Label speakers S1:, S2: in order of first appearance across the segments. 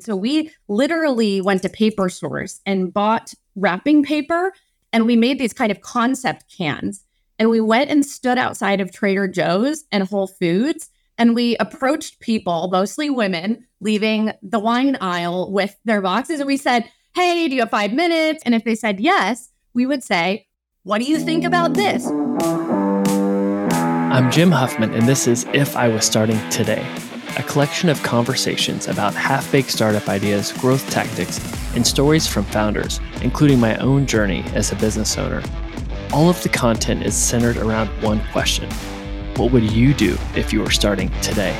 S1: So we literally went to paper stores and bought wrapping paper and we made these kind of concept cans. And we went and stood outside of Trader Joe's and Whole Foods and we approached people, mostly women, leaving the wine aisle with their boxes. And we said, Hey, do you have five minutes? And if they said yes, we would say, What do you think about this?
S2: I'm Jim Huffman, and this is If I Was Starting Today, a collection of conversations about half baked startup ideas, growth tactics, and stories from founders, including my own journey as a business owner. All of the content is centered around one question What would you do if you were starting today?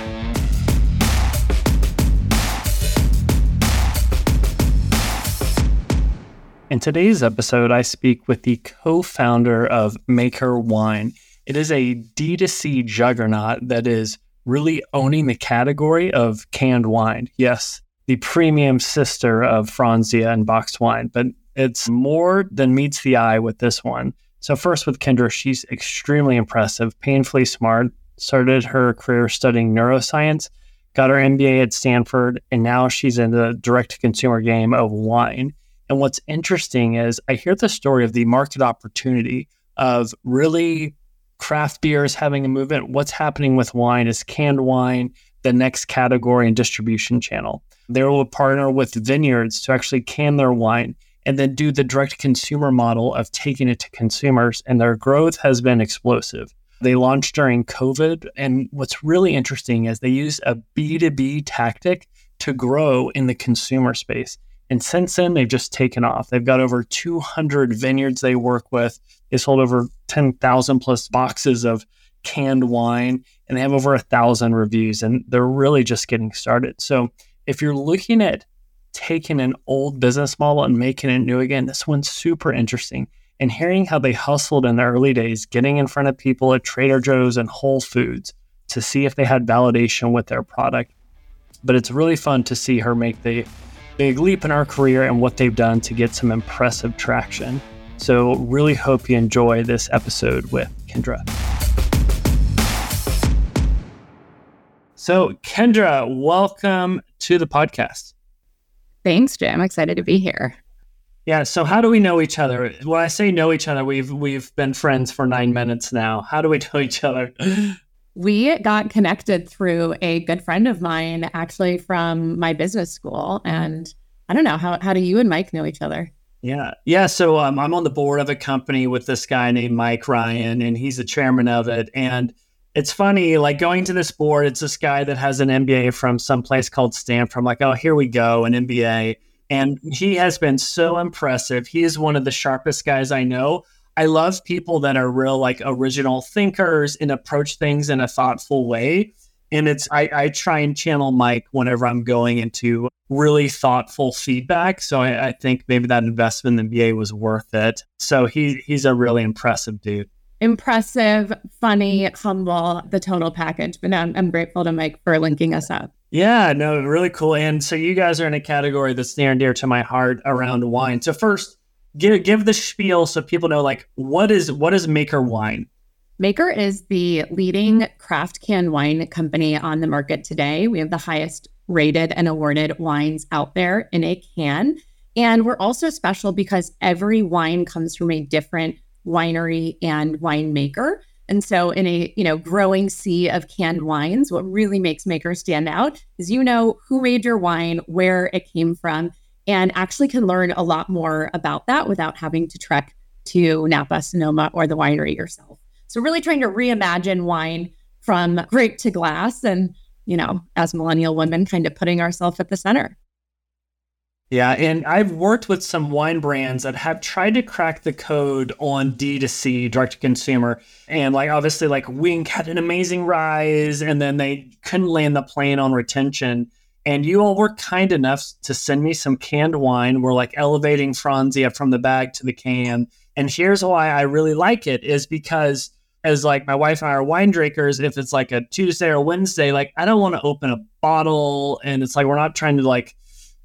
S2: In today's episode, I speak with the co founder of Maker Wine. It is a D2C juggernaut that is really owning the category of canned wine. Yes, the premium sister of Franzia and boxed wine, but it's more than meets the eye with this one. So, first with Kendra, she's extremely impressive, painfully smart, started her career studying neuroscience, got her MBA at Stanford, and now she's in the direct to consumer game of wine. And what's interesting is I hear the story of the market opportunity of really craft beer is having a movement. What's happening with wine is canned wine, the next category and distribution channel. They will partner with vineyards to actually can their wine and then do the direct consumer model of taking it to consumers. And their growth has been explosive. They launched during COVID. And what's really interesting is they use a B2B tactic to grow in the consumer space. And since then, they've just taken off. They've got over 200 vineyards they work with. They sold over 10,000 plus boxes of canned wine, and they have over a thousand reviews, and they're really just getting started. So, if you're looking at taking an old business model and making it new again, this one's super interesting. And hearing how they hustled in the early days, getting in front of people at Trader Joe's and Whole Foods to see if they had validation with their product. But it's really fun to see her make the big leap in our career and what they've done to get some impressive traction. So, really hope you enjoy this episode with Kendra. So, Kendra, welcome to the podcast.
S1: Thanks, Jim. I'm excited to be here.
S2: Yeah. So, how do we know each other? When I say know each other, we've we've been friends for nine minutes now. How do we know each other?
S1: We got connected through a good friend of mine, actually from my business school. And I don't know how how do you and Mike know each other?
S2: Yeah, yeah. So um, I'm on the board of a company with this guy named Mike Ryan, and he's the chairman of it. And it's funny, like going to this board, it's this guy that has an MBA from some place called Stanford. I'm like, oh, here we go, an MBA. And he has been so impressive. He is one of the sharpest guys I know. I love people that are real like original thinkers and approach things in a thoughtful way. And it's I, I try and channel Mike whenever I'm going into really thoughtful feedback. So I, I think maybe that investment in BA was worth it. So he he's a really impressive dude.
S1: Impressive, funny, humble, the total package. But I'm, I'm grateful to Mike for linking us up.
S2: Yeah, no, really cool. And so you guys are in a category that's near and dear to my heart around wine. So first, give give the spiel so people know like what is what is Maker Wine?
S1: Maker is the leading craft canned wine company on the market today. We have the highest rated and awarded wines out there in a can. And we're also special because every wine comes from a different winery and winemaker. And so in a, you know, growing sea of canned wines, what really makes Maker stand out is you know who made your wine, where it came from, and actually can learn a lot more about that without having to trek to Napa, Sonoma, or the winery yourself. So, really trying to reimagine wine from grape to glass and, you know, as millennial women, kind of putting ourselves at the center.
S2: Yeah, and I've worked with some wine brands that have tried to crack the code on D2C, direct to consumer. And like obviously like Winc had an amazing rise and then they couldn't land the plane on retention. And you all were kind enough to send me some canned wine. We're like elevating Franzia from the bag to the can. And here's why I really like it is because as like my wife and I are wine drinkers, if it's like a Tuesday or Wednesday, like I don't want to open a bottle and it's like we're not trying to like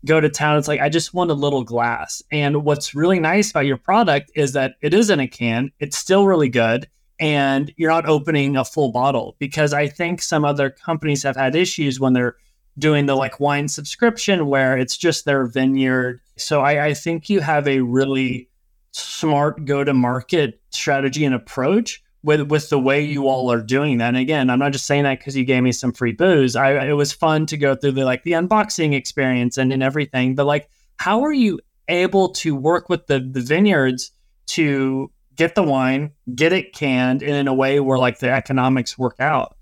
S2: go to town. It's like I just want a little glass. And what's really nice about your product is that it is in a can. It's still really good and you're not opening a full bottle because I think some other companies have had issues when they're doing the like wine subscription where it's just their vineyard. So I, I think you have a really smart go to market strategy and approach with with the way you all are doing that. And again, I'm not just saying that because you gave me some free booze. I it was fun to go through the like the unboxing experience and, and everything. But like, how are you able to work with the the vineyards to get the wine, get it canned, and in a way where like the economics work out?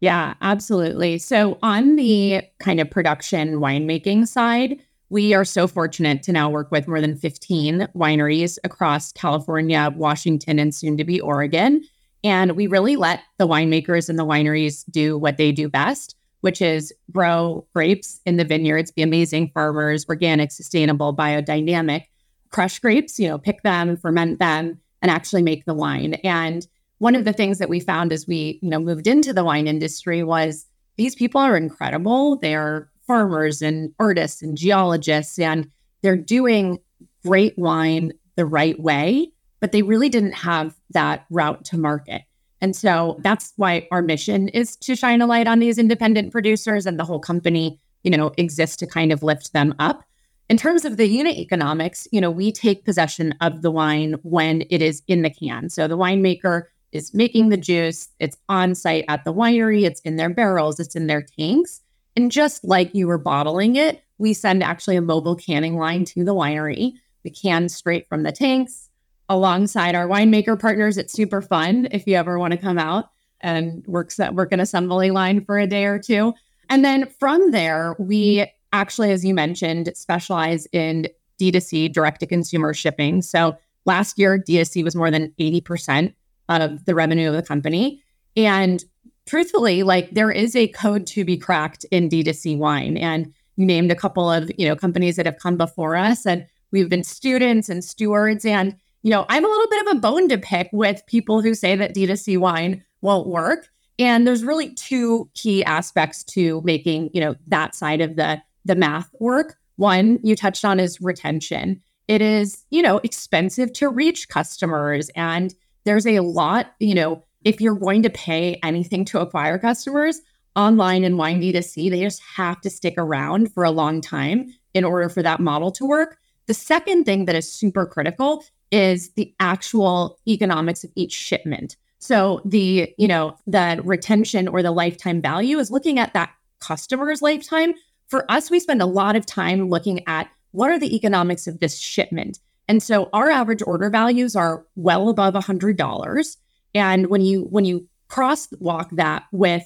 S1: Yeah, absolutely. So on the kind of production winemaking side, we are so fortunate to now work with more than 15 wineries across California, Washington, and soon to be Oregon. And we really let the winemakers and the wineries do what they do best, which is grow grapes in the vineyards, be amazing farmers, organic, sustainable, biodynamic, crush grapes, you know, pick them, ferment them, and actually make the wine. And one of the things that we found as we, you know, moved into the wine industry was these people are incredible. They are farmers and artists and geologists, and they're doing great wine the right way, but they really didn't have that route to market. And so that's why our mission is to shine a light on these independent producers and the whole company, you know, exists to kind of lift them up. In terms of the unit economics, you know, we take possession of the wine when it is in the can. So the winemaker is making the mm-hmm. juice, it's on site at the winery, it's in their barrels, it's in their tanks. And just like you were bottling it, we send actually a mobile canning line to the winery. We can straight from the tanks alongside our winemaker partners. It's super fun if you ever want to come out and work set, work an assembly line for a day or two. And then from there, we mm-hmm. actually, as you mentioned, specialize in D2C direct to consumer shipping. So last year, D2C was more than 80% of the revenue of the company. And truthfully, like there is a code to be cracked in D2C wine. And you named a couple of, you know, companies that have come before us and we've been students and stewards. And, you know, I'm a little bit of a bone to pick with people who say that D2C wine won't work. And there's really two key aspects to making, you know, that side of the the math work. One you touched on is retention. It is, you know, expensive to reach customers and there's a lot, you know, if you're going to pay anything to acquire customers online and wine D2C, they just have to stick around for a long time in order for that model to work. The second thing that is super critical is the actual economics of each shipment. So the, you know, the retention or the lifetime value is looking at that customer's lifetime. For us, we spend a lot of time looking at what are the economics of this shipment. And so our average order values are well above $100. And when you when you crosswalk that with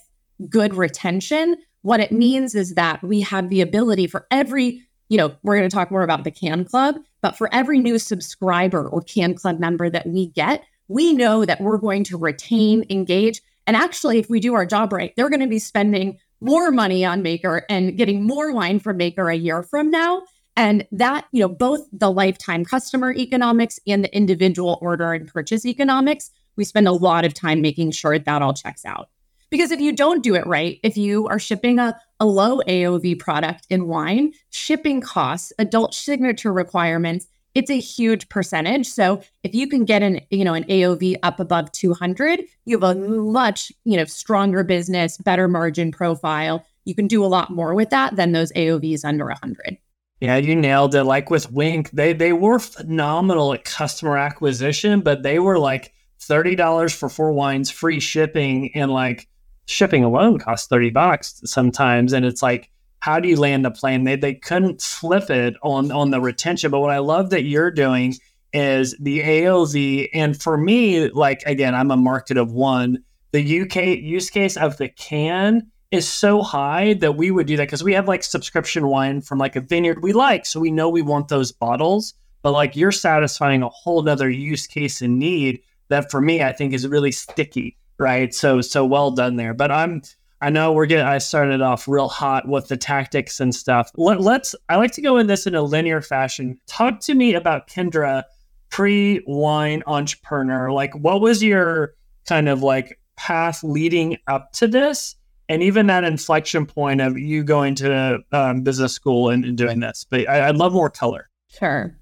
S1: good retention, what it means is that we have the ability for every, you know, we're going to talk more about the Can Club, but for every new subscriber or Can Club member that we get, we know that we're going to retain, engage, and actually, if we do our job right, they're going to be spending more money on Maker and getting more wine from Maker a year from now. And that, you know, both the lifetime customer economics and the individual order and purchase economics we spend a lot of time making sure that all checks out. Because if you don't do it right, if you are shipping a, a low AOV product in wine, shipping costs, adult signature requirements, it's a huge percentage. So if you can get an, you know, an AOV up above 200, you have a much, you know, stronger business, better margin profile. You can do a lot more with that than those AOVs under 100.
S2: Yeah, you nailed it. Like with Winc, they they were phenomenal at customer acquisition, but they were like $30 for four wines, free shipping, and like shipping alone costs 30 bucks sometimes. And it's like, how do you land a plane? They, they couldn't flip it on, on the retention. But what I love that you're doing is the AOV. And for me, like, again, I'm a market of one. The UK use case of the can is so high that we would do that because we have like subscription wine from like a vineyard we like. So we know we want those bottles. But like you're satisfying a whole other use case and need that for me I think is really sticky, right? So so well done there. But I'm I know we're getting I started off real hot with the tactics and stuff. Let, let's I like to go in this in a linear fashion. Talk to me about Kendra pre-wine entrepreneur. Like what was your kind of like path leading up to this? And even that inflection point of you going to um, business school and, and, doing this. But I, would love more color.
S1: Sure.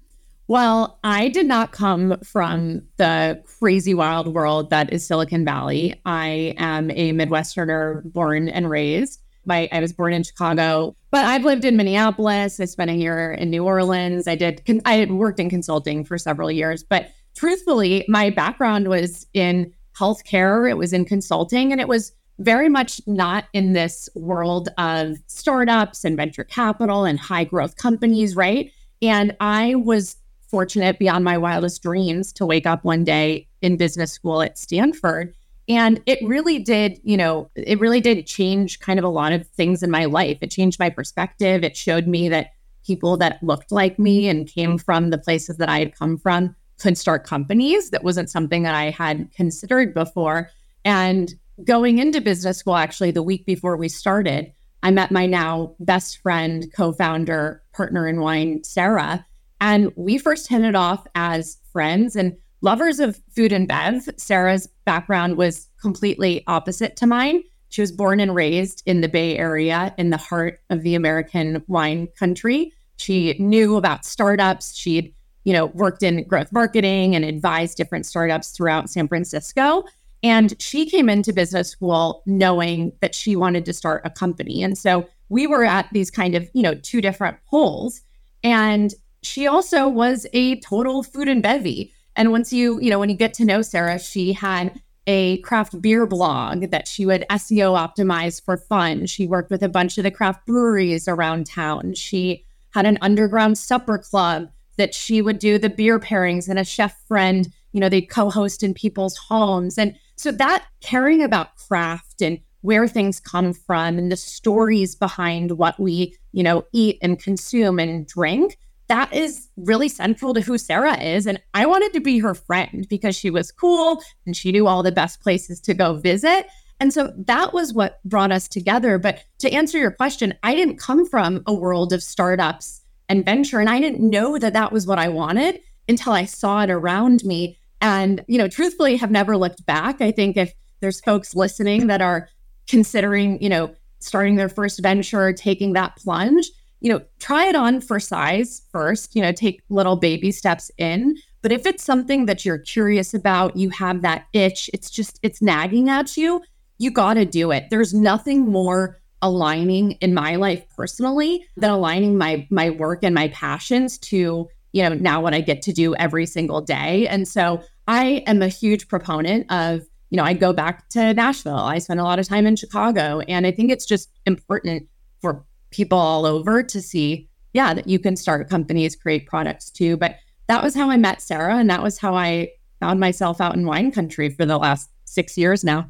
S1: Well, I did not come from the crazy wild world that is Silicon Valley. I am a Midwesterner born and raised. My I was born in Chicago, but I've lived in Minneapolis. I spent a year in New Orleans. I did. I had worked in consulting for several years, but truthfully, my background was in healthcare. It was in consulting, and it was very much not in this world of startups and venture capital and high growth companies, right? And I was fortunate beyond my wildest dreams to wake up one day in business school at Stanford. And it really did, you know, it really did change kind of a lot of things in my life. It changed my perspective. It showed me that people that looked like me and came from the places that I had come from could start companies. That wasn't something that I had considered before. And going into business school, actually, the week before we started, I met my now best friend, co founder, partner in wine, Sarah. And we first hit it off as friends and lovers of food and bev. Sarah's background was completely opposite to mine. She was born and raised in the Bay Area in the heart of the American wine country. She knew about startups. She'd, you know, worked in growth marketing and advised different startups throughout San Francisco. And she came into business school knowing that she wanted to start a company. And so we were at these kind of, you know, two different poles. And she also was a total food and bevy. And once you, you know, when you get to know Sarah, she had a craft beer blog that she would SEO optimize for fun. She worked with a bunch of the craft breweries around town. She had an underground supper club that she would do the beer pairings and a chef friend, you know, they'd co-host in people's homes. And so that caring about craft and where things come from and the stories behind what we, you know, eat and consume and drink that is really central to who Sarah is. And I wanted to be her friend because she was cool and she knew all the best places to go visit. And so that was what brought us together. But to answer your question, I didn't come from a world of startups and venture. And I didn't know that that was what I wanted until I saw it around me. And, you know, truthfully, have never looked back. I think if there's folks listening that are considering, you know, starting their first venture, taking that plunge, you know, try it on for size first, you know, take little baby steps in. But if it's something that you're curious about, you have that itch, it's just, it's nagging at you, you got to do it. There's nothing more aligning in my life personally than aligning my my work and my passions to you know now what i get to do every single day and so i am a huge proponent of you know i go back to nashville i spend a lot of time in chicago and i think it's just important for people all over to see, yeah, that you can start companies, create products too. But that was how I met Sarah. And that was how I found myself out in wine country for the last six years now.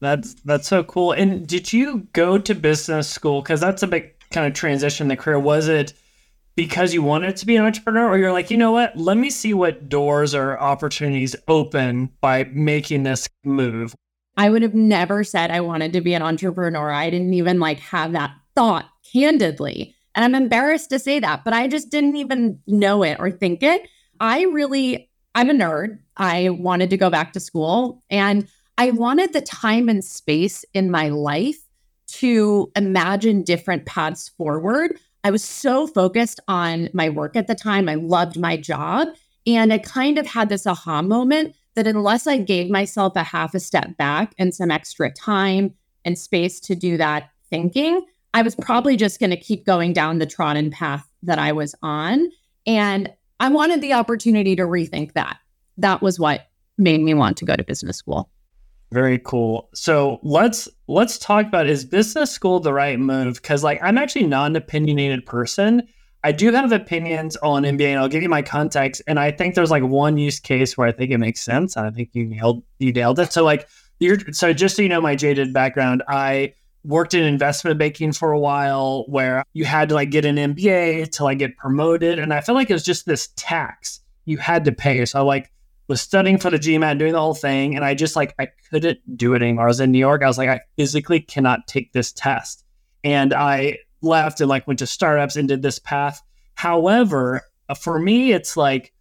S2: That's that's so cool. And did you go to business school? Because that's a big kind of transition in the career. Was it because you wanted to be an entrepreneur, or you're like, you know what? Let me see what doors or opportunities open by making this move.
S1: I would have never said I wanted to be an entrepreneur. I didn't even like have that thought candidly. And I'm embarrassed to say that, but I just didn't even know it or think it. I really, I'm a nerd. I wanted to go back to school and I wanted the time and space in my life to imagine different paths forward. I was so focused on my work at the time. I loved my job. And I kind of had this aha moment that unless I gave myself a half a step back and some extra time and space to do that thinking, I was probably just going to keep going down the trodden path that I was on. And I wanted the opportunity to rethink that. That was what made me want to go to business school.
S2: Very cool. So let's let's talk about is business school the right move? Because like I'm actually not an opinionated person. I do have opinions on MBA, and I'll give you my context. And I think there's like one use case where I think it makes sense, and I think you nailed you nailed it. So like you're so just so you know my jaded background, I worked in investment banking for a while where you had to like get an MBA to like get promoted, and I felt like it was just this tax you had to pay. So like was studying for the GMAT, doing the whole thing, and I just like I couldn't do it anymore. I was in New York. I was like, I physically cannot take this test, and I left and like went to startups and did this path. However, uh, for me, it's like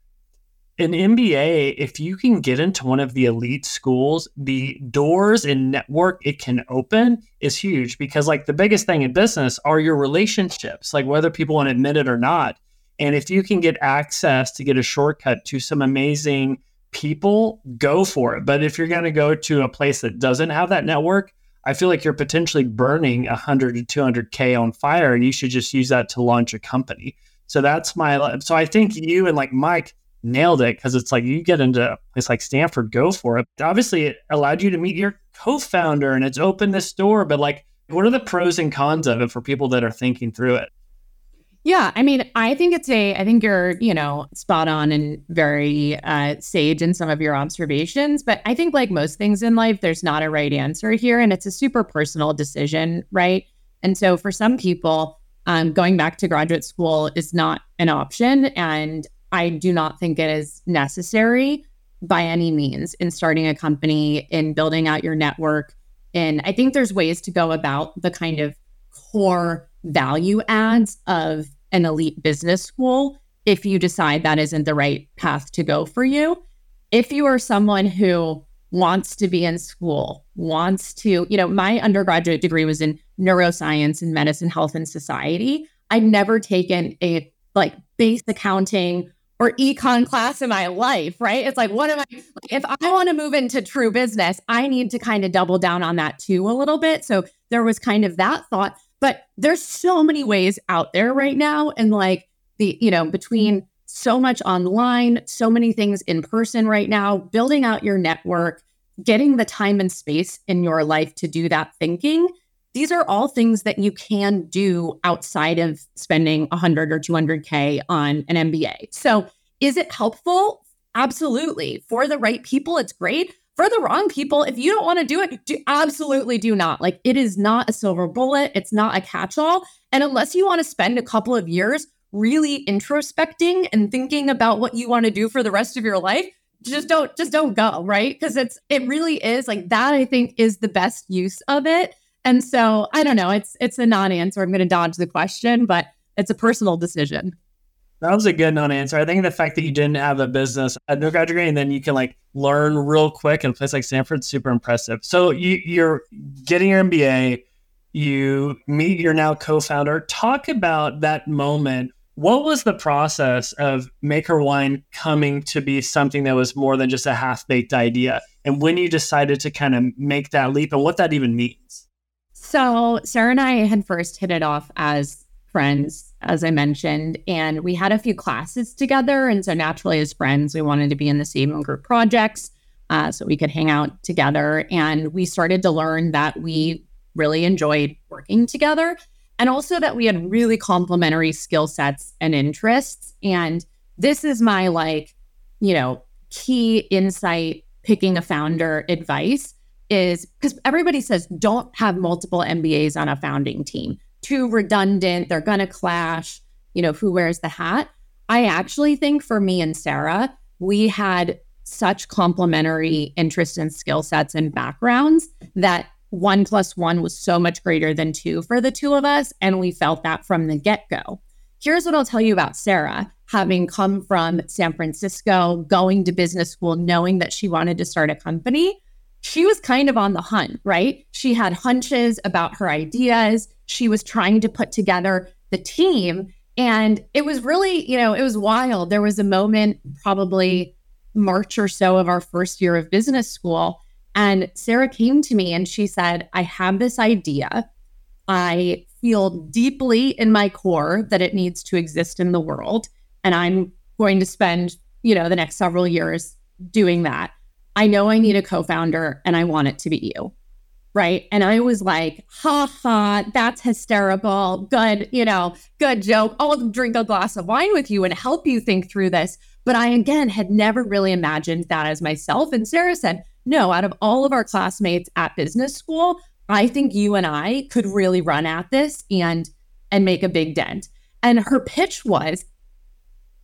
S2: an MBA, if you can get into one of the elite schools, the doors and network it can open is huge because, like, the biggest thing in business are your relationships, like, whether people want to admit it or not. And if you can get access to get a shortcut to some amazing people, go for it. But if you're going to go to a place that doesn't have that network, I feel like you're potentially burning 100 to 200K on fire and you should just use that to launch a company. So that's my, so I think you and like Mike nailed it because it's like you get into a place like Stanford, go for it. Obviously, it allowed you to meet your co founder and it's opened this door, but like, what are the pros and cons of it for people that are thinking through it?
S1: Yeah, I mean, I think it's a, I think you're, you know, spot on and very uh, sage in some of your observations. But I think, like most things in life, there's not a right answer here. And it's a super personal decision, right? And so for some people, um, going back to graduate school is not an option. And I do not think it is necessary by any means in starting a company, in building out your network. And I think there's ways to go about the kind of core value adds mm-hmm. of an elite business school if you decide that isn't the right path to go for you. If you are someone who wants to be in school, wants to, you know, my undergraduate degree was in neuroscience and medicine, health, and society. I'd never taken a like base accounting or econ class in my life, right? It's like, what am I, if I want to move into true business, I need to kind of double down on that too a little bit. So there was kind of that thought. But there's so many ways out there right now. And like the, you know, between so much online, so many things in person right now, building out your network, getting the time and space in your life to do that thinking. These are all things that you can do outside of spending 100 or 200K on an MBA. So, is it helpful? Absolutely. For the right people, it's great for the wrong people, if you don't want to do it, do, absolutely do not. Like it is not a silver bullet, it's not a catch all. And unless you want to spend a couple of years really introspecting and thinking about what you want to do for the rest of your life, just don't just don't go, right? Because it's it really is like that I think is the best use of it. And so, I don't know, it's it's a non-answer. I'm going to dodge the question, but it's a personal decision.
S2: That was a good non-answer. I think the fact that you didn't have a business undergrad degree and then you can like learn real quick in a place like Stanford, super impressive. So you, you're getting your MBA, you meet your now co-founder. Talk about that moment. What was the process of Maker Wine coming to be something that was more than just a half-baked idea? And when you decided to kind of make that leap and what that even means?
S1: So Sarah and I had first hit it off as friends, as I mentioned, and we had a few classes together. And so naturally, as friends, we wanted to be in the same group projects uh, so we could hang out together. And we started to learn that we really enjoyed working together and also that we had really complementary skill sets and interests. And this is my like, you know, key insight picking a founder advice is because everybody says don't have multiple MBAs on a founding team too redundant. They're going to clash. You know, who wears the hat? I actually think for me and Sarah, we had such complementary interests and skill sets and backgrounds that one plus one was so much greater than two for the two of us. And we felt that from the get go. Here's what I'll tell you about Sarah having come from San Francisco, going to business school, knowing that she wanted to start a company. She was kind of on the hunt, right? She had hunches about her ideas she was trying to put together the team. And it was really, you know, it was wild. There was a moment, probably March or so of our first year of business school. And Sarah came to me and she said, I have this idea. I feel deeply in my core that it needs to exist in the world. And I'm going to spend, you know, the next several years doing that. I know I need a co founder and I want it to be you right? And I was like, ha ha, that's hysterical. Good, you know, good joke. I'll drink a glass of wine with you and help you think through this. But I, again, had never really imagined that as myself. And Sarah said, no, out of all of our classmates at business school, I think you and I could really run at this and and make a big dent. And her pitch was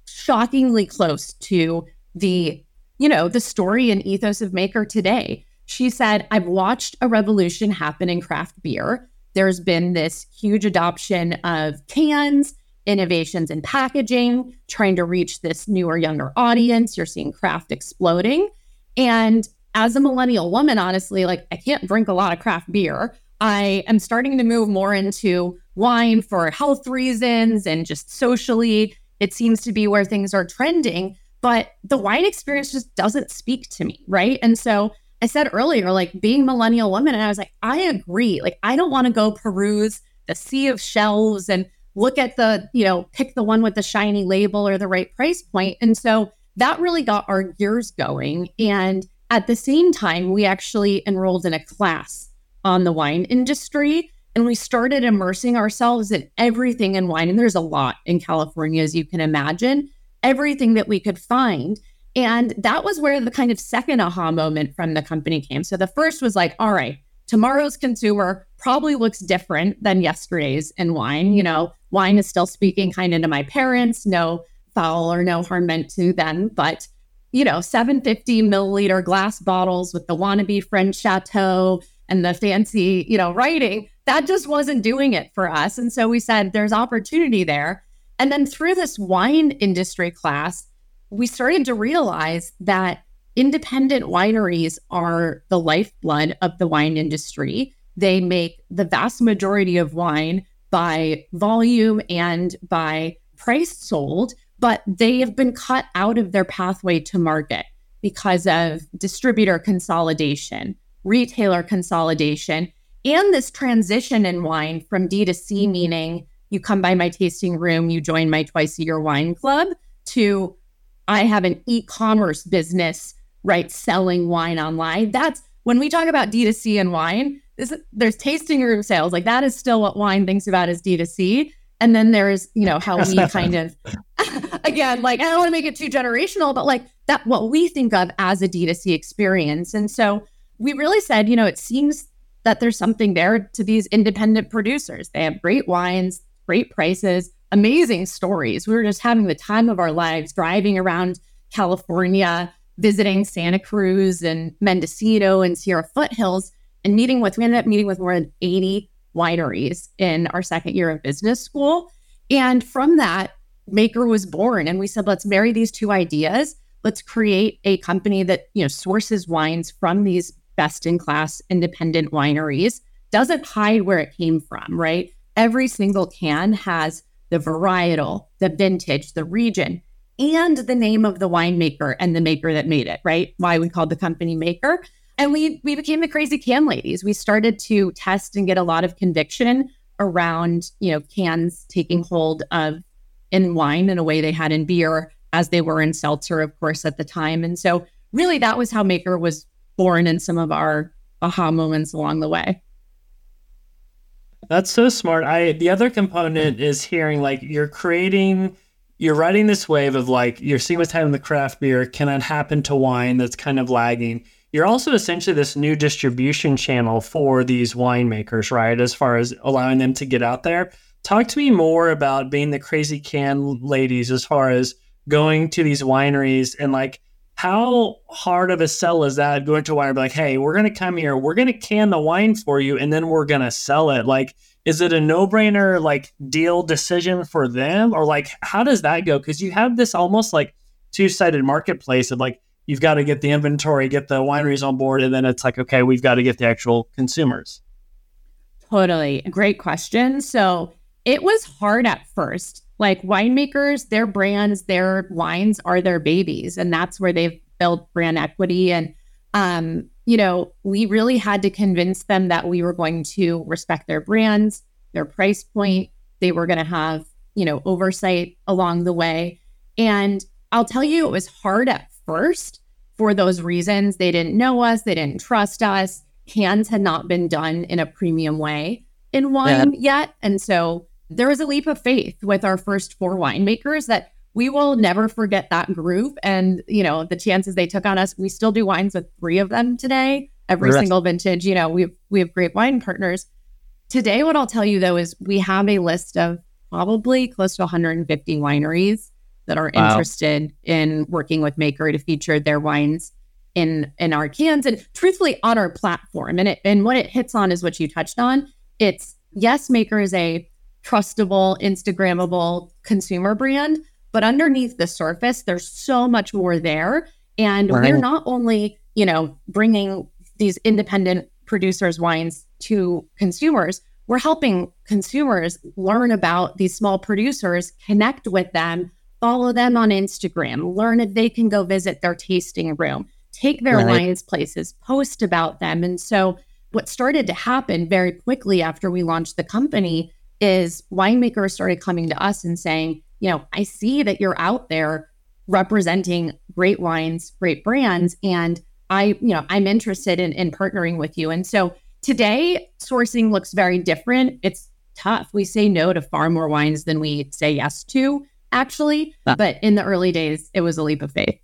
S1: shockingly close to the, you know, the story and ethos of Maker today. She said, I've watched a revolution happen in craft beer. There's been this huge adoption of cans, innovations in packaging, trying to reach this newer, younger audience. You're seeing craft exploding. And as a millennial woman, honestly, like I can't drink a lot of craft beer. I am starting to move more into wine for health reasons and just socially. It seems to be where things are trending, but the wine experience just doesn't speak to me. Right. And so I said earlier, like being millennial woman, and I was like, I agree. Like, I don't want to go peruse the sea of shelves and look at the, you know, pick the one with the shiny label or the right price point. And so that really got our gears going. And at the same time, we actually enrolled in a class on the wine industry and we started immersing ourselves in everything in wine. And there's a lot in California, as you can imagine, everything that we could find. And that was where the kind of second aha moment from the company came. So the first was like, all right, tomorrow's consumer probably looks different than yesterday's in wine. You know, wine is still speaking kind of to my parents, no foul or no harm meant to them, but you know, 750 milliliter glass bottles with the wannabe French chateau and the fancy, you know, writing, that just wasn't doing it for us. And so we said there's opportunity there. And then through this wine industry class, we started to realize that independent wineries are the lifeblood of the wine industry. They make the vast majority of wine by volume and by price sold, but they have been cut out of their pathway to market because of distributor consolidation, retailer consolidation, and this transition in wine from D to C, mm-hmm. meaning you come by my tasting room, you join my twice a year wine club, to I have an e commerce business right? Selling wine online. That's when we talk about D2C and wine, this, there's tasting room sales. Like that is still what wine thinks about as D2C. And then there's, you know, how we kind of, again, like I don't want to make it too generational, but like that, what we think of as a D2C experience. And so we really said, you know, it seems that there's something there to these independent producers. They have great wines, great prices, amazing stories. We were just having the time of our lives driving around California, visiting Santa Cruz and Mendocino and Sierra foothills and meeting with, we ended up meeting with more than 80 wineries in our second year of business school. And from that, Maker was born. And we said, let's marry these two ideas. Let's create a company that, you know, sources wines from these best in class independent wineries, doesn't hide where it came from, right? Every single can has the varietal, the vintage, the region, and the name of the winemaker and the maker that made it, right? Why we called the company Maker. And we we became the crazy can ladies. We started to test and get a lot of conviction around, you know, cans taking hold of in wine in a way they had in beer as they were in seltzer, of course, at the time. And so really that was how Maker was born in some of our aha moments along the way.
S2: That's so smart. I the other component is hearing like you're creating you're riding this wave of like you're seeing what's happening with craft beer. Can that happen to wine that's kind of lagging? You're also essentially this new distribution channel for these winemakers, right? As far as allowing them to get out there. Talk to me more about being the crazy can ladies as far as going to these wineries and like how hard of a sell is that going to a winery like, hey, we're gonna come here, we're gonna can the wine for you, and then we're gonna sell it. Like is it a no-brainer like deal decision for them? Or like how does that go? Because you have this almost like two-sided marketplace of like you've got to get the inventory get the wineries on board and then it's like okay we've got to get the actual consumers.
S1: Totally. Great question. So it was hard at first like winemakers their brands their wines are their babies and that's where they've built brand equity and um you know, we really had to convince them that we were going to respect their brands, their price point. They were going to have, you know, oversight along the way. And I'll tell you, it was hard at first for those reasons. They didn't know us, they didn't trust us. Cans had not been done in a premium way in wine yeah. yet. And so there was a leap of faith with our first four winemakers that we will never forget that group and you know the chances they took on us we still do wines with three of them today. Every single vintage you know we have, we have great wine partners. Today what i'll tell you though is we have a list of probably close to 150 wineries that are wow. interested in working with maker to feature their wines in in our cans. And truthfully on our platform and it and what it hits on is what you touched on. It's yes maker is a trustable instagrammable consumer brand but underneath the surface, there's so much more there. And right. we're not only, you know, bringing these independent producers' wines to consumers, we're helping consumers learn about these small producers, connect with them, follow them on Instagram, learn if they can go visit their tasting room, take their right. wines places, post about them. And so what started to happen very quickly after we launched the company is winemakers started coming to us and saying, you know, I see that you're out there representing great wines, great brands, and I, you know, I'm interested in, in partnering with you. And so today, sourcing looks very different. It's tough. We say no to far more wines than we say yes to, actually. But in the early days, it was a leap of faith.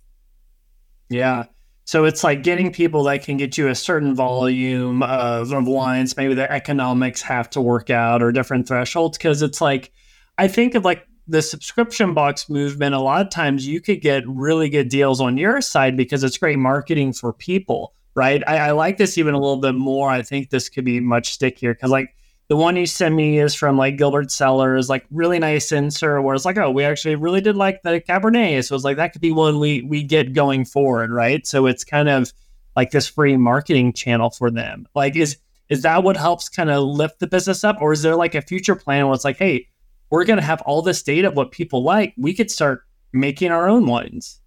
S2: Yeah. So it's like getting mm-hmm. people that can get you a certain volume of, of wines. Maybe the economics have to work out or different thresholds. Cause it's like, I think of like the subscription box movement. A lot of times you could get really good deals on your side because it's great marketing for people, right? I, I like this even a little bit more. I think this could be much stickier because, like, the one you sent me is from like Gilbert Cellars, like really nice insert where it's like, oh, we actually really did like the Cabernet. So it's like that could be one we we get going forward, right? So it's kind of like this free marketing channel for them. Like, is is that what helps kind of lift the business up? Or is there like a future plan where it's like, hey, we're gonna have all this data of what people like, we could start making our own wines.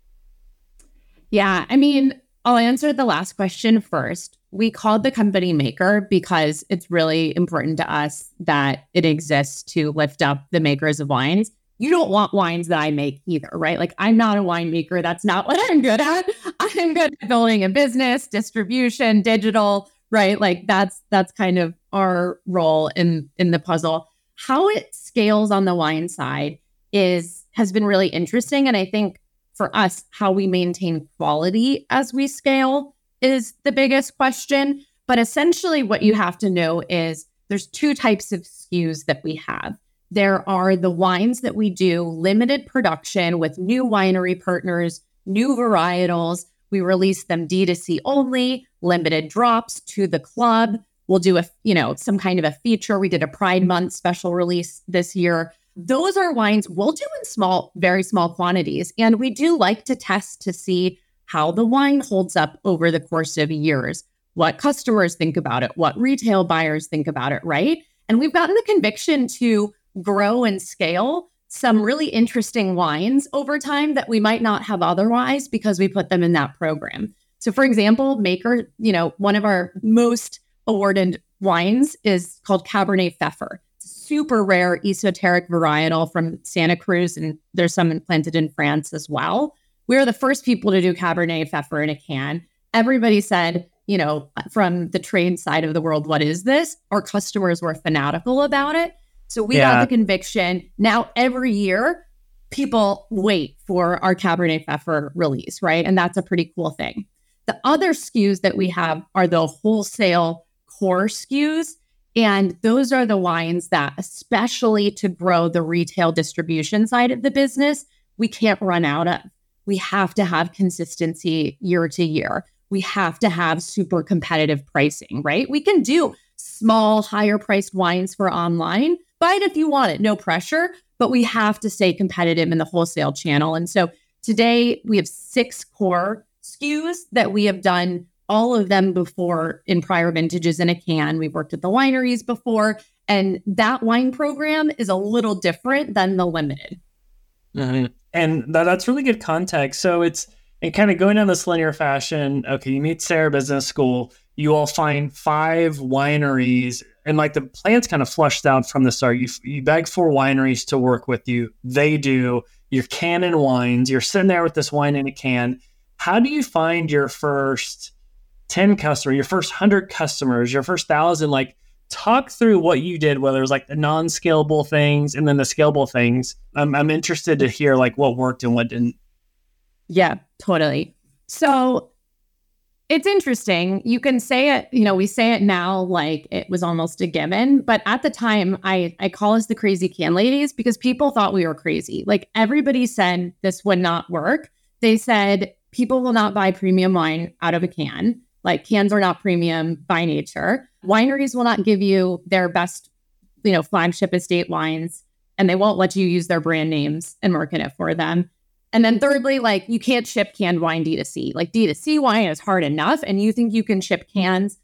S1: Yeah. I mean, I'll answer the last question first we called the company Maker because it's really important to us that it exists to lift up the makers of wines. You don't want wines that I make either, right? Like I'm not a winemaker. That's not what I'm good at. I'm good at building a business, distribution, digital, right? Like that's that's kind of our role in in the puzzle. How it scales on the wine side is has been really interesting and I think for us how we maintain quality as we scale is the biggest question. But essentially, what you have to know is there's two types of SKUs that we have. There are the wines that we do limited production with new winery partners, new varietals. We release them D2C only, limited drops to the club. We'll do a, you know, some kind of a feature. We did a Pride Month special release this year. Those are wines we'll do in small, very small quantities. And we do like to test to see how the wine holds up over the course of years, what customers think about it, what retail buyers think about it, right? And we've gotten the conviction to grow and scale some really interesting wines over time that we might not have otherwise because we put them in that program. So, for example, Maker, you know, one of our most awarded wines is called Cabernet Pfeffer. Super rare esoteric varietal from Santa Cruz, and there's some planted in France as well we were the first people to do Cabernet Pfeffer in a can. Everybody said, you know, from the trade side of the world, what is this? Our customers were fanatical about it. So we yeah. got the conviction. Now every year, people wait for our Cabernet Pfeffer release, right? And that's a pretty cool thing. The other SKUs that we have are the wholesale core SKUs. And those are the wines that, especially to grow the retail distribution side of the business, we can't run out of we have to have consistency year to year. We have to have super competitive pricing, right? We can do small, higher priced wines for online. Buy it if you want it, no pressure, but we have to stay competitive in the wholesale channel. And so today we have six core SKUs that we have done all of them before in prior vintages in a can. We've worked at the wineries before, and that wine program is a little different than the limited.
S2: Mm-hmm and that, that's really good context. So it's and kind of going down this linear fashion. Okay, you meet Sarah Business School. You all find five wineries, and like the plan's kind of flushed out from the start. You you beg for wineries to work with you. They do. You're canning wines. You're sitting there with this wine in a can. How do you find your first ten customers, your first hundred customers, your first thousand? Like talk through what you did, whether it was like the non-scalable things and then the scalable things. I'm, I'm interested to hear like what worked and what didn't.
S1: Yeah, totally. So it's interesting. You can say it, you know, we say it now like it was almost a given, but at the time I I call us the crazy can ladies because people thought we were crazy. Like everybody said this would not work. They said people will not buy premium wine out of a can. Like cans are not premium by nature. Wineries will not give you their best, you know, flagship estate wines and they won't let you use their brand names and market it for them. And then thirdly, like you can't ship canned wine D2C. Like D2C wine is hard enough and you think you can ship cans,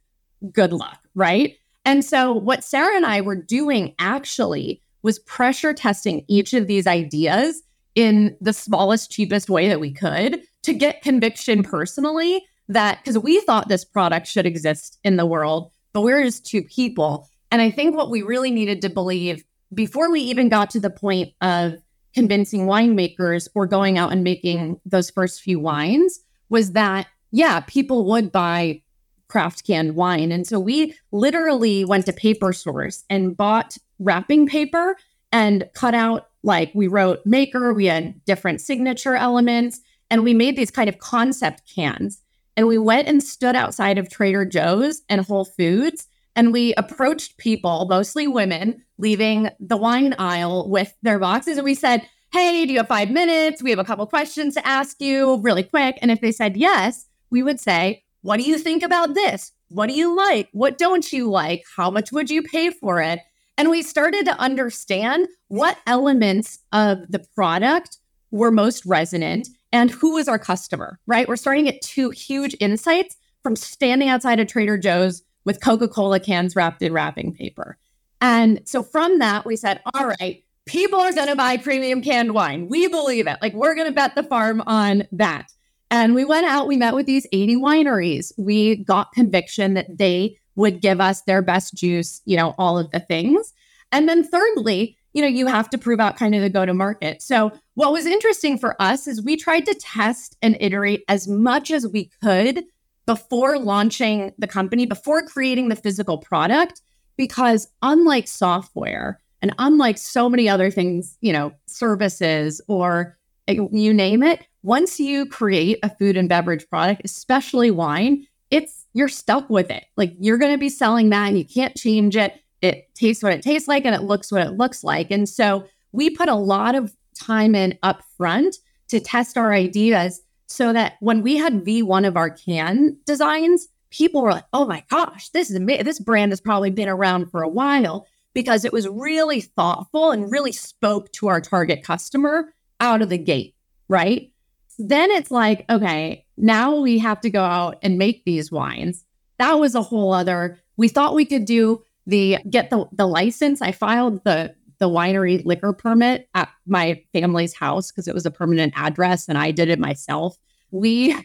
S1: good luck, right? And so what Sarah and I were doing actually was pressure testing each of these ideas in the smallest cheapest way that we could to get conviction personally that because we thought this product should exist in the world, but we're just two people. And I think what we really needed to believe before we even got to the point of convincing winemakers or going out and making those first few wines was that, yeah, people would buy craft canned wine. And so we literally went to paper stores and bought wrapping paper and cut out, like, we wrote maker, we had different signature elements, and we made these kind of concept cans. And we went and stood outside of Trader Joe's and Whole Foods and we approached people, mostly women, leaving the wine aisle with their boxes. And we said, Hey, do you have five minutes? We have a couple questions to ask you really quick. And if they said yes, we would say, What do you think about this? What do you like? What don't you like? How much would you pay for it? And we started to understand what elements of the product were most resonant and who is our customer, right? We're starting to get two huge insights from standing outside of Trader Joe's with Coca Cola cans wrapped in wrapping paper. And so from that, we said, all right, people are going to buy premium canned wine. We believe it. Like we're going to bet the farm on that. And we went out, we met with these 80 wineries. We got conviction that they would give us their best juice, you know, all of the things. And then thirdly, you know, you have to prove out kind of the go to market. So, what was interesting for us is we tried to test and iterate as much as we could before launching the company, before creating the physical product, because unlike software and unlike so many other things, you know, services or you name it, once you create a food and beverage product, especially wine, it's you're stuck with it. Like you're going to be selling that and you can't change it it tastes what it tastes like and it looks what it looks like. And so we put a lot of time in up front to test our ideas so that when we had V1 of our can designs, people were like, oh my gosh, this is amazing. This brand has probably been around for a while because it was really thoughtful and really spoke to our target customer out of the gate, right? Then it's like, okay, now we have to go out and make these wines. That was a whole other, we thought we could do the get the the license. I filed the the winery liquor permit at my family's house because it was a permanent address and I did it myself. We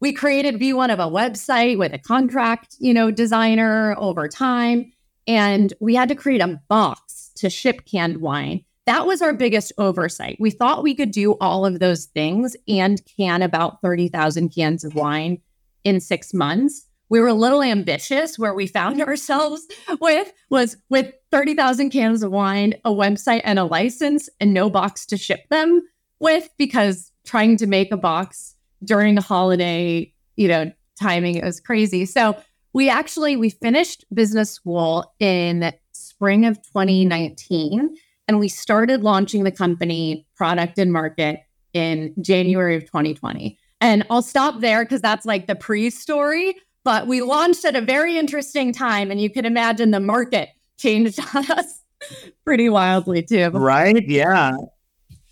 S1: we created V1 of a website with a contract, you know, designer over time and we had to create a box to ship canned wine. That was our biggest oversight. We thought we could do all of those things and can about 30,000 cans of wine in 6 months we were a little ambitious where we found ourselves with was with 30,000 cans of wine, a website and a license and no box to ship them with because trying to make a box during the holiday, you know, timing it was crazy. So we actually we finished business school in spring of 2019 and we started launching the company product and market in January of 2020. And I'll stop there because that's like the pre-story but we launched at a very interesting time, and you can imagine the market changed on us pretty wildly too.
S2: Right? Yeah.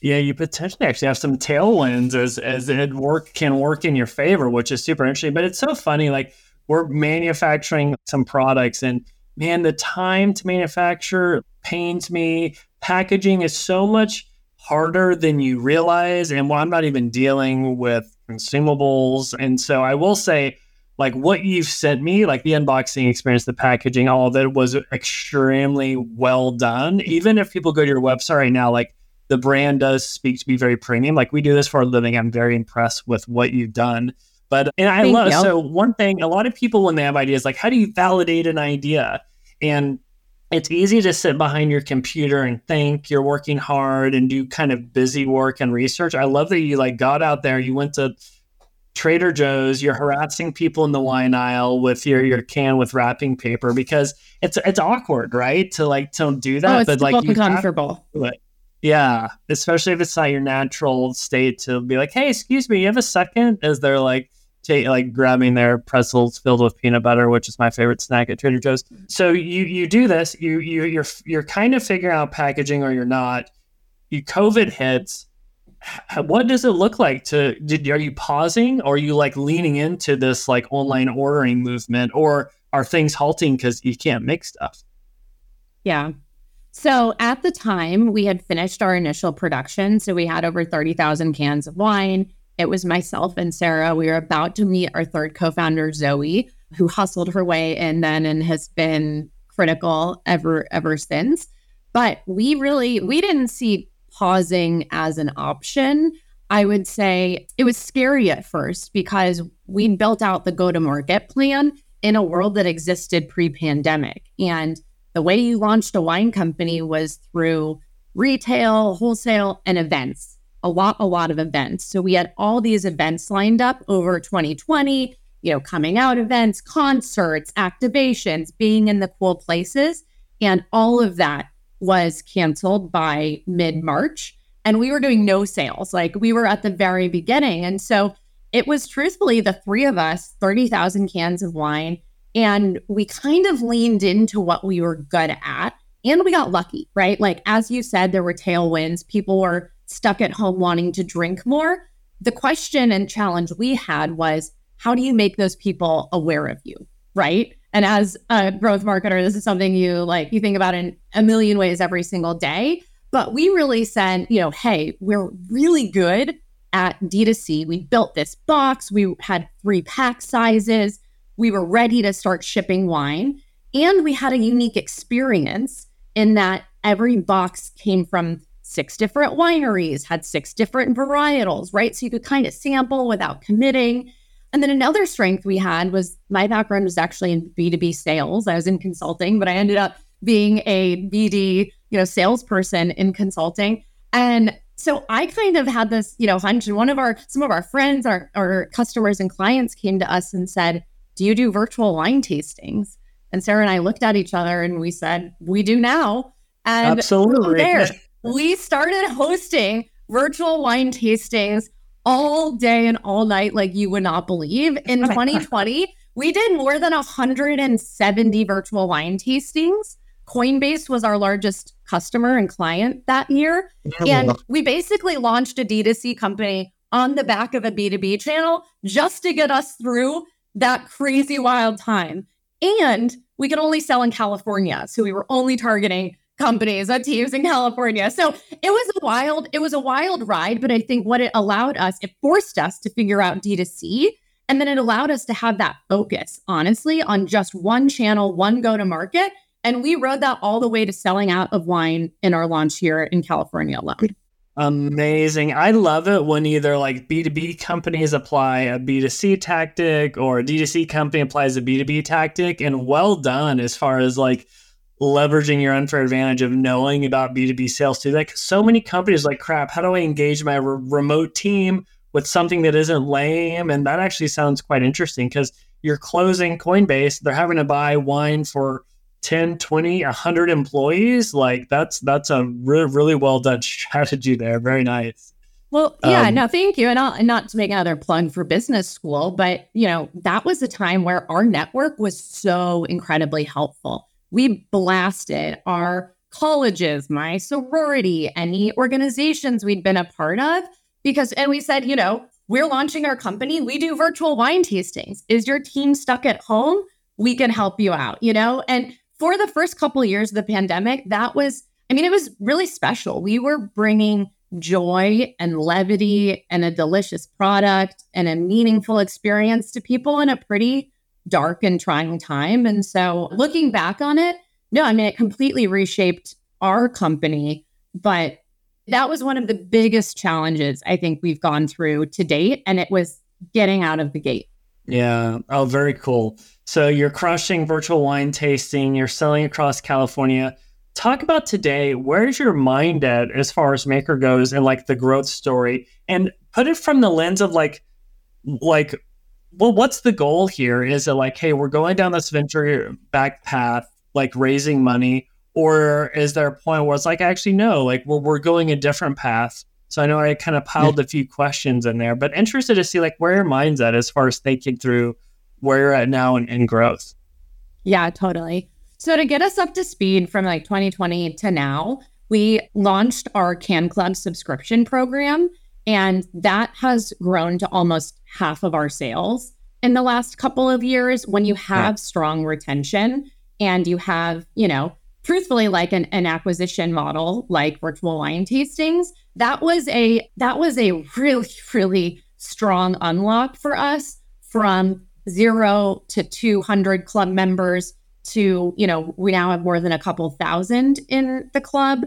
S2: Yeah, you potentially actually have some tailwinds as as it work can work in your favor, which is super interesting. But it's so funny. Like we're manufacturing some products, and man, the time to manufacture pains me. Packaging is so much harder than you realize, and well, I'm not even dealing with consumables. And so I will say like what you've sent me, like the unboxing experience, the packaging, all of that was extremely well done. Even if people go to your website right now, like the brand does speak to be very premium. Like we do this for a living. I'm very impressed with what you've done. But and I Thank love you. so one thing, a lot of people when they have ideas, like how do you validate an idea? And it's easy to sit behind your computer and think you're working hard and do kind of busy work and research. I love that you like got out there, you went to Trader Joe's, you're harassing people in the wine aisle with your your can with wrapping paper because it's it's awkward, right? To like to do that,
S1: oh, but like you uncomfortable.
S2: Yeah, especially if it's not your natural state to be like, "Hey, excuse me, you have a second? As they're like, take, like grabbing their pretzels filled with peanut butter, which is my favorite snack at Trader Joe's. So you you do this, you you you're you're kind of figuring out packaging, or you're not. You COVID hits what does it look like to did are you pausing? Or are you like leaning into this like online ordering movement? Or are things halting because you can't make stuff?
S1: Yeah. So at the time we had finished our initial production so we had over 30000 cans of wine. It was myself and Sarah. We were about to meet our third co founder, Zoe, who hustled her way in then and has been critical ever ever since. But we really we didn't see pausing as an option. I would say it was scary at first because we built out the go to market plan in a world that existed pre pandemic. And the way you launched a wine company was through retail, wholesale, and events. A lot, a lot of events. So we had all these events lined up over 2020, you know, coming out events, concerts, activations, being in the cool places. And all of that was canceled by mid March. And we were doing no sales. Like we were at the very beginning. And so it was truthfully the three of us, 30,000 cans of wine. And we kind of leaned into what we were good at. And we got lucky, right? Like, as you said, there were tailwinds. People were stuck at home wanting to drink more. The question and challenge we had was how do you make those people aware of you, right? And as a growth marketer, this is something you like, you think about in a million ways every single day. But we really said, you know, hey, we're really good at D2C. We built this box, we had three pack sizes, we were ready to start shipping wine. And we had a unique experience in that every box came from six different wineries, had six different varietals, right? So you could kind of sample without committing. And then another strength we had was my background was actually in B2B sales. I was in consulting, but I ended up being a BD, you know, salesperson in consulting. And so I kind of had this, you know, hunch. And one of our some of our friends, our, our customers and clients came to us and said, Do you do virtual wine tastings? And Sarah and I looked at each other and we said, We do now. And
S2: absolutely
S1: there, we started hosting virtual wine tastings all day and all night like you would not believe. In 2020, we did more than 170 virtual wine tastings. Coinbase was our largest customer and client that year. And we basically launched a D2C company on the back of a B2B channel just to get us through that crazy wild time. And we could only sell in California. So we were only targeting companies at teams in California. So it was a wild, it was a wild ride, but I think what it allowed us, it forced us to figure out D2C. And then it allowed us to have that focus, honestly, on just one channel, one go to market. And we rode that all the way to selling out of wine in our launch here in California alone.
S2: Amazing. I love it when either like B2B companies apply a B2C tactic or a D2C company applies a B2B tactic. And well done as far as like leveraging your unfair advantage of knowing about B2B sales too. Like so many companies like crap, how do I engage my re- remote team with something that isn't lame? And that actually sounds quite interesting because you're closing Coinbase, they're having to buy wine for 10, 20, 100 employees. Like that's that's a re- really well done strategy there. Very nice.
S1: Well, yeah, um, no, thank you. And, I'll, and not to make another plug for business school, but you know, that was a time where our network was so incredibly helpful we blasted our colleges, my sorority, any organizations we'd been a part of, because, and we said, you know, we're launching our company. We do virtual wine tastings. Is your team stuck at home? We can help you out, you know? And for the first couple of years of the pandemic, that was, I mean, it was really special. We were bringing joy and levity and a delicious product and a meaningful experience to people in a pretty dark and trying time. And so mm-hmm. looking back on it, no, I mean, it completely reshaped our company. But that was one of the biggest challenges I think we've gone through to date. And it was getting out of the gate.
S2: Yeah. Oh, very cool. So you're crushing virtual wine tasting, you're selling across California. Talk about today. Where's your mind at as far as Maker goes and like the growth story? And put it from the lens of like, like well, what's the goal here? Is it like, hey, we're going down this venture back path, like raising money? Or is there a point where it's like, actually, no, like we're, we're going a different path? So I know I kind of piled yeah. a few questions in there, but interested to see like where your mind's at as far as thinking through where you're at now in, in growth.
S1: Yeah, totally. So to get us up to speed from like 2020 to now, we launched our Can Club subscription program. And that has grown to almost half of our sales in the last couple of years when you have right. strong retention and you have, you know, truthfully like an, an acquisition model like virtual wine tastings that was a that was a really really strong unlock for us from zero to 200 club members to, you know, we now have more than a couple thousand in the club.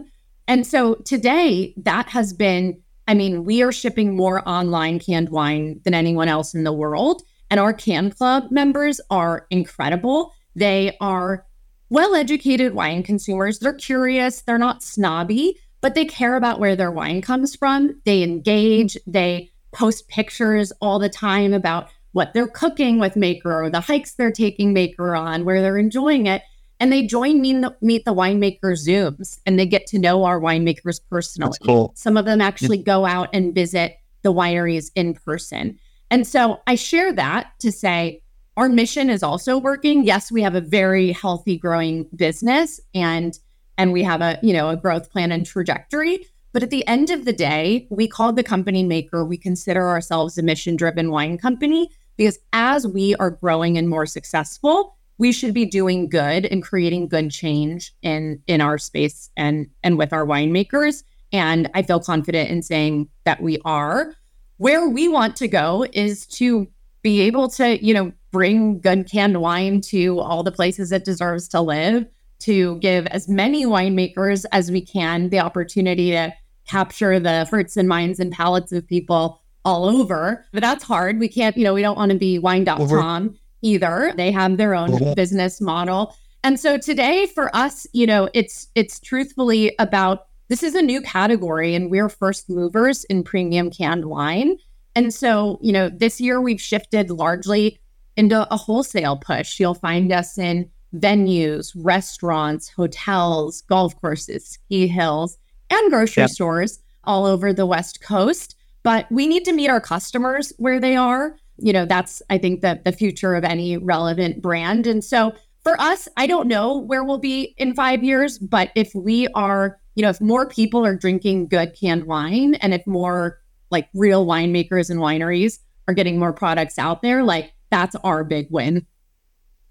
S1: And so today, that has been, I mean, we are shipping more online canned wine than anyone else in the world. And our can club members are incredible. They are well educated wine consumers. They're curious, they're not snobby, but they care about where their wine comes from. They engage, they post pictures all the time about what they're cooking with Maker or the hikes they're taking Maker on, where they're enjoying it. And they join meet the, meet the winemaker Zooms and they get to know our winemakers personally.
S2: cool.
S1: Some of them actually go out and visit the wineries in person. And so I share that to say our mission is also working. Yes, we have a very healthy growing business and and we have a, you know, a growth plan and trajectory, but at the end of the day, we call the company maker, we consider ourselves a mission-driven wine company because as we are growing and more successful, we should be doing good and creating good change in in our space and and with our winemakers and I feel confident in saying that we are. Where we want to go is to be able to, you know, bring good canned wine to all the places it deserves to live, to give as many winemakers as we can the opportunity to capture the hearts and minds and palates of people all over. But that's hard. We can't, you know, we don't want to be wine.com either. They have their own business model. And so today for us, you know, it's it's truthfully about this is a new category and we're first movers in premium canned wine. And so, you know, this year we've shifted largely into a wholesale push. You'll find us in venues, restaurants, hotels, golf courses, ski hills, and grocery yep. stores all over the West Coast. But we need to meet our customers where they are. You know, that's, I think, that the future of any relevant brand. And so for us, I don't know where we'll be in five years, but if we are, you know, if more people are drinking good canned wine and if more like real winemakers and wineries are getting more products out there, like that's our big win.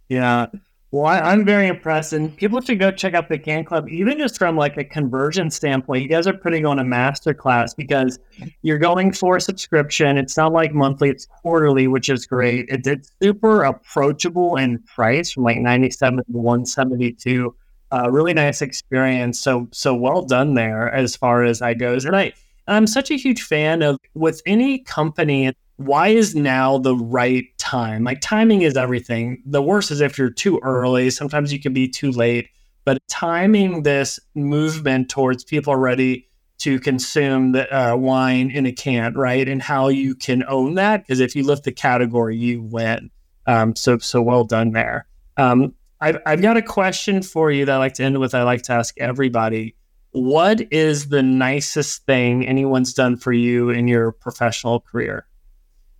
S2: Yeah. Well, I, am very impressed, and people should go check out the Can Club, even just from like a conversion standpoint. You guys are putting on a master class because you're going for a subscription. It's not like monthly; it's quarterly, which is great. It's, it's super approachable in price, from like 97 to 172. Uh, really nice experience. So, so well done there as far as I goes. And I, I'm such a huge fan of with any company why is now the right time? Like timing is everything. The worst is if you're too early. Sometimes you can be too late. But timing this movement towards people ready to consume the uh, wine in a can, right? And how you can own that because if you lift the category, you win. Um, so so well done there. Um, I've I've got a question for you that I like to end with. I like to ask everybody. What is the nicest thing anyone's done for you in your professional career?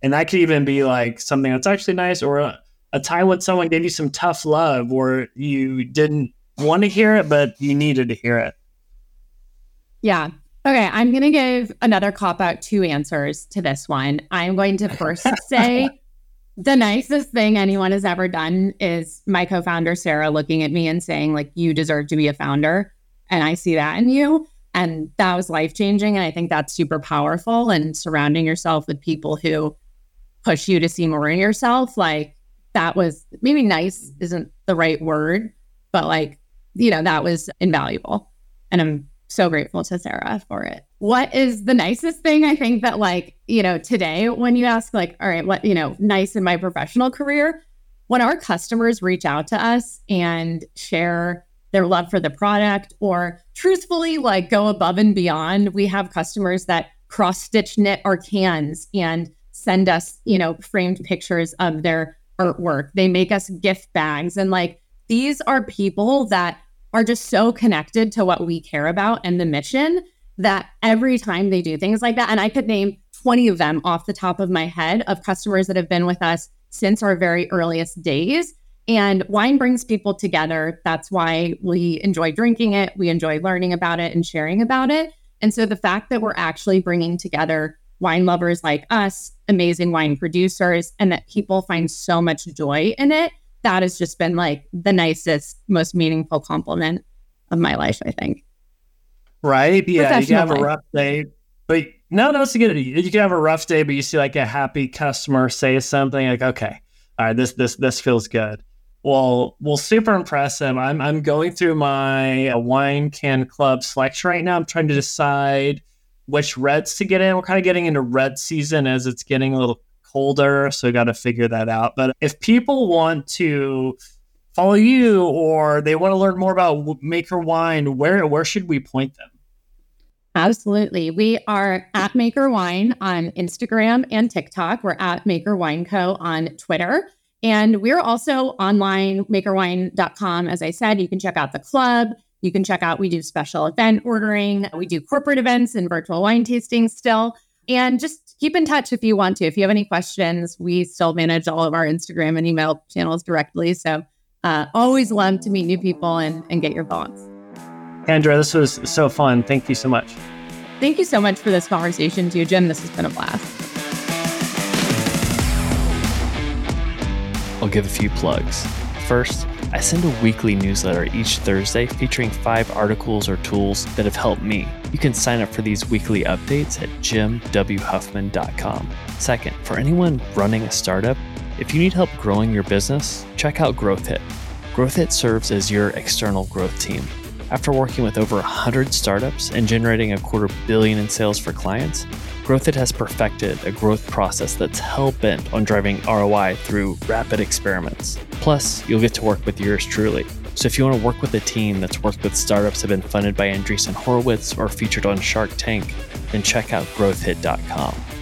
S2: And that could even be like something that's actually nice or a, a time when someone gave you some tough love or you didn't want to hear it, but you needed to hear it.
S1: Yeah. Okay. I'm going to give another cop out two answers to this one. I'm going to first say the nicest thing anyone has ever done is my co founder, Sarah, looking at me and saying, like, you deserve to be a founder. And I see that in you. And that was life changing. And I think that's super powerful. And surrounding yourself with people who push you to see more in yourself. Like that was maybe nice isn't the right word, but like, you know, that was invaluable. And I'm so grateful to Sarah for it. What is the nicest thing I think that like, you know, today when you ask like, all right, what, you know, nice in my professional career, when our customers reach out to us and share their love for the product or truthfully like go above and beyond, we have customers that cross stitch knit our cans and send us, you know, framed pictures of their artwork. They make us gift bags. And like these are people that are just so connected to what we care about and the mission that every time they do things like that, and I could name 20 of them off the top of my head of customers that have been with us since our very earliest days. And wine brings people together. That's why we enjoy drinking it. We enjoy learning about it and sharing about it. And so the fact that we're actually bringing together wine lovers like us, amazing wine producers, and that people find so much joy in it. That has just been like the nicest, most meaningful compliment of my life, I think.
S2: Right. Yeah. You can have life. a rough day, but No, no, it's good. You can have a rough day, but you see like a happy customer say something like, okay, all right, this this this feels good. Well, well, super impressive. I'm I'm going through my uh, wine can club selection right now. I'm trying to decide which reds to get in. We're kind of getting into red season as it's getting a little colder, so we got to figure that out. But if people want to follow you or they want to learn more about Maker Wine, where where should we point them?
S1: Absolutely. We are at Maker Wine on Instagram and TikTok. We're at Maker Wine Co. on Twitter. And we're also online, makerwine.com. As I said, you can check out the club. You can check out, we do special event ordering. We do corporate events and virtual wine tastings still. And just keep in touch if you want to. If you have any questions, we still manage all of our Instagram and email channels directly. So uh, always love to meet new people and, and get your thoughts.
S2: Kendra, this was so fun. Thank you so much.
S1: Thank you so much for this conversation, too, Jim. This has been a blast.
S3: I'll give a few plugs. First, I send a weekly newsletter each Thursday featuring five articles or tools that have helped me. You can sign up for these weekly updates at jimwhuffman.com. Second, for anyone running a startup, if you need help growing your business, check out GrowthHit. GrowthHit serves as your external growth team. After working with over 100 startups and generating a quarter billion in sales for clients, GrowthHit has perfected a growth process that's hell bent on driving ROI through rapid experiments. Plus, you'll get to work with yours truly. So if you want to work with a team that's worked with startups that have been funded by Andreessen Horowitz or featured on Shark Tank, then check out growthhit.com.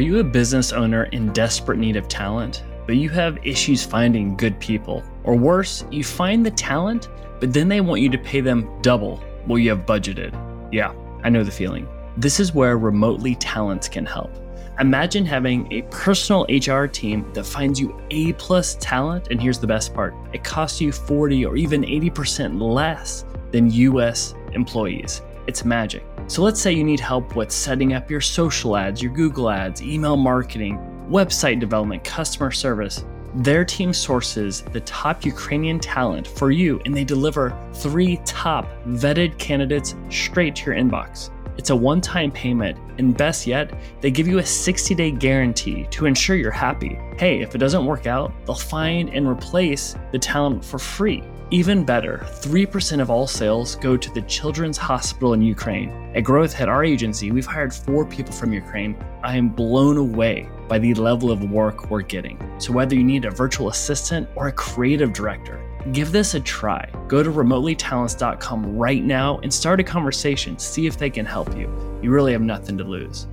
S2: Are you a business owner in desperate need of talent, but you have issues finding good people? Or worse, you find the talent, but then they want you to pay them double what you have budgeted. Yeah, I know the feeling. This is where Remotely Talents can help. Imagine having a personal HR team that finds you A plus talent, and here's the best part it costs you 40 or even 80% less than US employees. It's magic. So let's say you need help with setting up your social ads, your Google ads, email marketing, website development, customer service. Their team sources the top Ukrainian talent for you and they deliver three top vetted candidates straight to your inbox. It's a one time payment, and best yet, they give you a 60 day guarantee to ensure you're happy. Hey, if it doesn't work out, they'll find and replace the talent for free. Even better, 3% of all sales go to the Children's Hospital in Ukraine. At GrowthHit, our agency, we've hired four people from Ukraine. I am blown away by the level of work we're getting. So, whether you need a virtual assistant or a creative director, give this a try. Go to remotelytalents.com right now and start a conversation. See if they can help you. You really have nothing to lose.